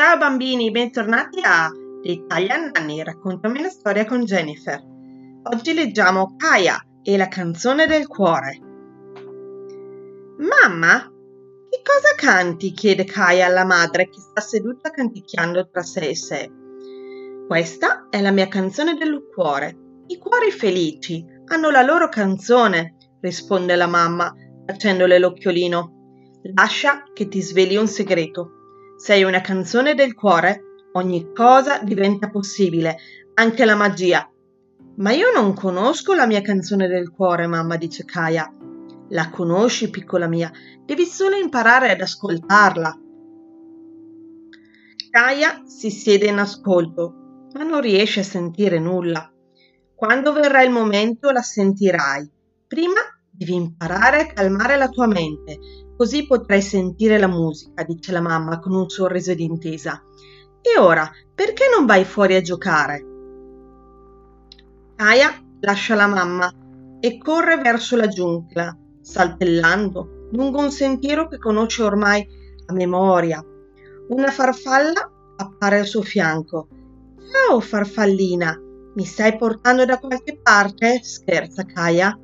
Ciao bambini, bentornati a Italian Nanny, raccontami una storia con Jennifer. Oggi leggiamo Kaya e la canzone del cuore. Mamma, che cosa canti? chiede Kaya alla madre che sta seduta canticchiando tra sé e sé. Questa è la mia canzone del cuore. I cuori felici hanno la loro canzone, risponde la mamma, facendole l'occhiolino. Lascia che ti sveli un segreto. Sei una canzone del cuore, ogni cosa diventa possibile, anche la magia. Ma io non conosco la mia canzone del cuore, mamma, dice Kaya. La conosci, piccola mia, devi solo imparare ad ascoltarla. Kaya si siede in ascolto, ma non riesce a sentire nulla. Quando verrà il momento la sentirai. Prima devi imparare a calmare la tua mente Così potrai sentire la musica, dice la mamma con un sorriso d'intesa. E ora, perché non vai fuori a giocare? Kaya lascia la mamma e corre verso la giungla, saltellando lungo un sentiero che conosce ormai a memoria. Una farfalla appare al suo fianco. Ciao farfallina, mi stai portando da qualche parte? scherza Kaya.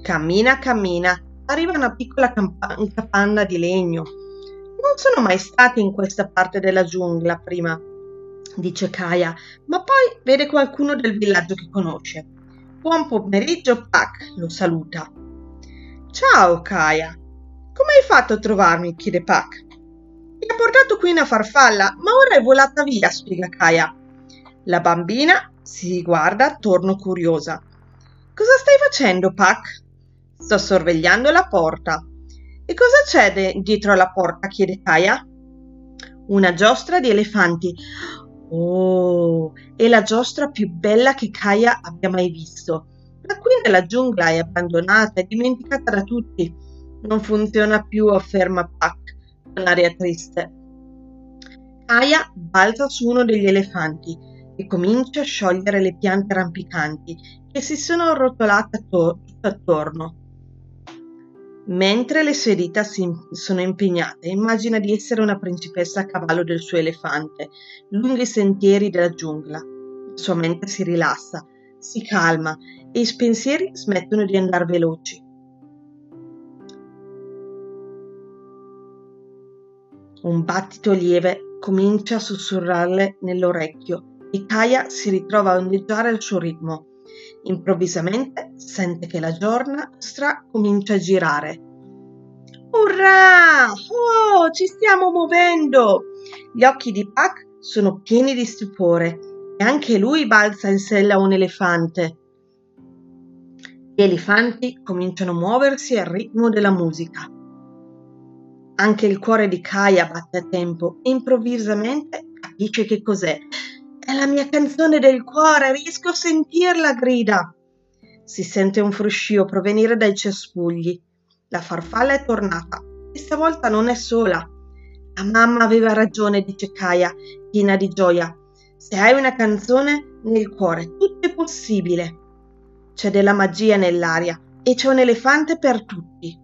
Cammina, cammina arriva una piccola campa- capanna di legno. Non sono mai stati in questa parte della giungla prima, dice Kaya, ma poi vede qualcuno del villaggio che conosce. Buon pomeriggio, Pac, lo saluta. Ciao, Kaya. Come hai fatto a trovarmi? chiede Pac. Mi ha portato qui una farfalla, ma ora è volata via, spiega Kaya. La bambina si guarda attorno curiosa. Cosa stai facendo, Pac? Sto sorvegliando la porta. E cosa c'è de- dietro la porta? chiede Kaya. Una giostra di elefanti. Oh, è la giostra più bella che Kaya abbia mai visto. Ma qui nella giungla è abbandonata, è dimenticata da tutti. Non funziona più, afferma Pac con aria triste. Kaya balza su uno degli elefanti e comincia a sciogliere le piante rampicanti che si sono arrotolate attor- attorno. Mentre le sue dita si sono impegnate, immagina di essere una principessa a cavallo del suo elefante, lungo i sentieri della giungla. La sua mente si rilassa, si calma e i pensieri smettono di andare veloci. Un battito lieve comincia a sussurrarle nell'orecchio e Kaya si ritrova a ondeggiare al suo ritmo. Improvvisamente sente che la giornastra comincia a girare. Urrà! Oh, ci stiamo muovendo! Gli occhi di Pac sono pieni di stupore e anche lui balza in sella un elefante. Gli elefanti cominciano a muoversi al ritmo della musica. Anche il cuore di Kaya batte a tempo e improvvisamente capisce che cos'è è la mia canzone del cuore, riesco a sentirla, grida. Si sente un fruscio provenire dai cespugli. La farfalla è tornata e stavolta non è sola. La mamma aveva ragione, dice Kaya, piena di gioia. Se hai una canzone nel cuore, tutto è possibile. C'è della magia nell'aria e c'è un elefante per tutti.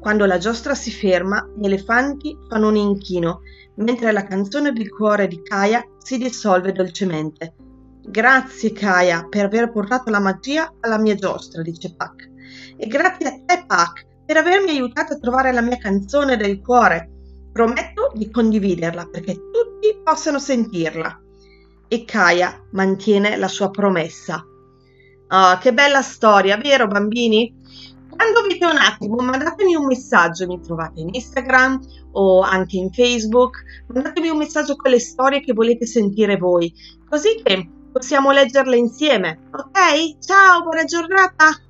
Quando la giostra si ferma, gli elefanti fanno un inchino mentre la canzone del cuore di Kaya si dissolve dolcemente. Grazie Kaya per aver portato la magia alla mia giostra, dice Pac. E grazie a te Pac per avermi aiutato a trovare la mia canzone del cuore. Prometto di condividerla perché tutti possano sentirla. E Kaya mantiene la sua promessa. Oh, che bella storia, vero bambini? Quando avete un attimo, mandatemi un messaggio, mi trovate in Instagram o anche in Facebook, mandatemi un messaggio con le storie che volete sentire voi, così che possiamo leggerle insieme. Ok? Ciao, buona giornata!